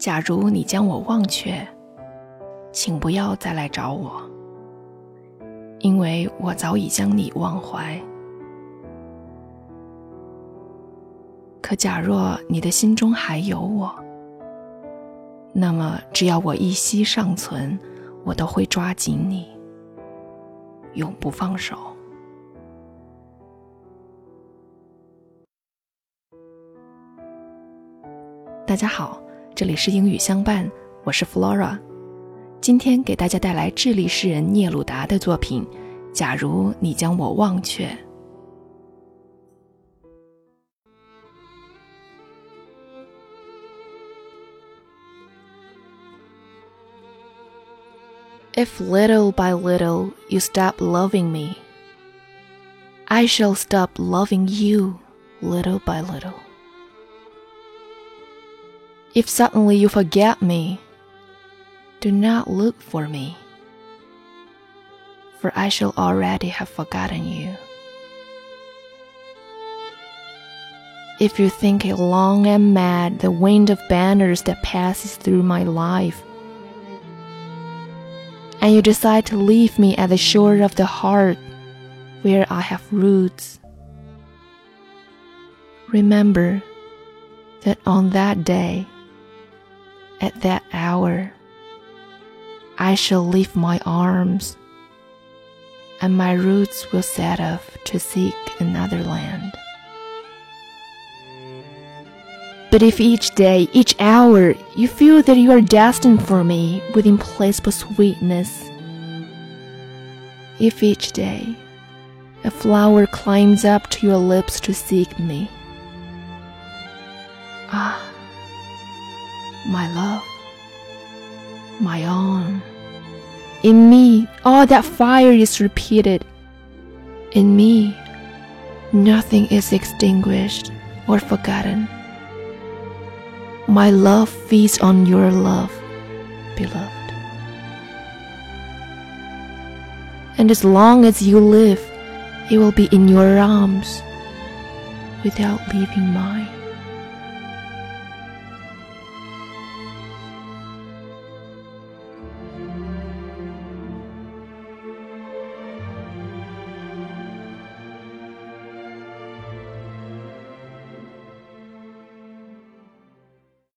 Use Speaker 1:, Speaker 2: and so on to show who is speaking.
Speaker 1: 假如你将我忘却，请不要再来找我，因为我早已将你忘怀。可假若你的心中还有我，那么只要我一息尚存，我都会抓紧你，永不放手。大家好，这里是英语相伴，我是 Flora。今天给大家带来智利诗人聂鲁达的作品《假如你将我忘却》。If little by little you stop loving me, I shall stop loving you little by little. If suddenly you forget me, do not look for me, for I shall already have forgotten you. If you think it long and mad the wind of banners that passes through my life, and you decide to leave me at the shore of the heart where I have roots, remember that on that day, at that hour, I shall leave my arms, and my roots will set off to seek another land. But if each day, each hour, you feel that you are destined for me with implacable sweetness, if each day a flower climbs up to your lips to seek me, ah, my love, my own. In me, all that fire is repeated. In me, nothing is extinguished or forgotten. My love feeds on your love, beloved. And as long as you live, it will be in your arms without leaving mine.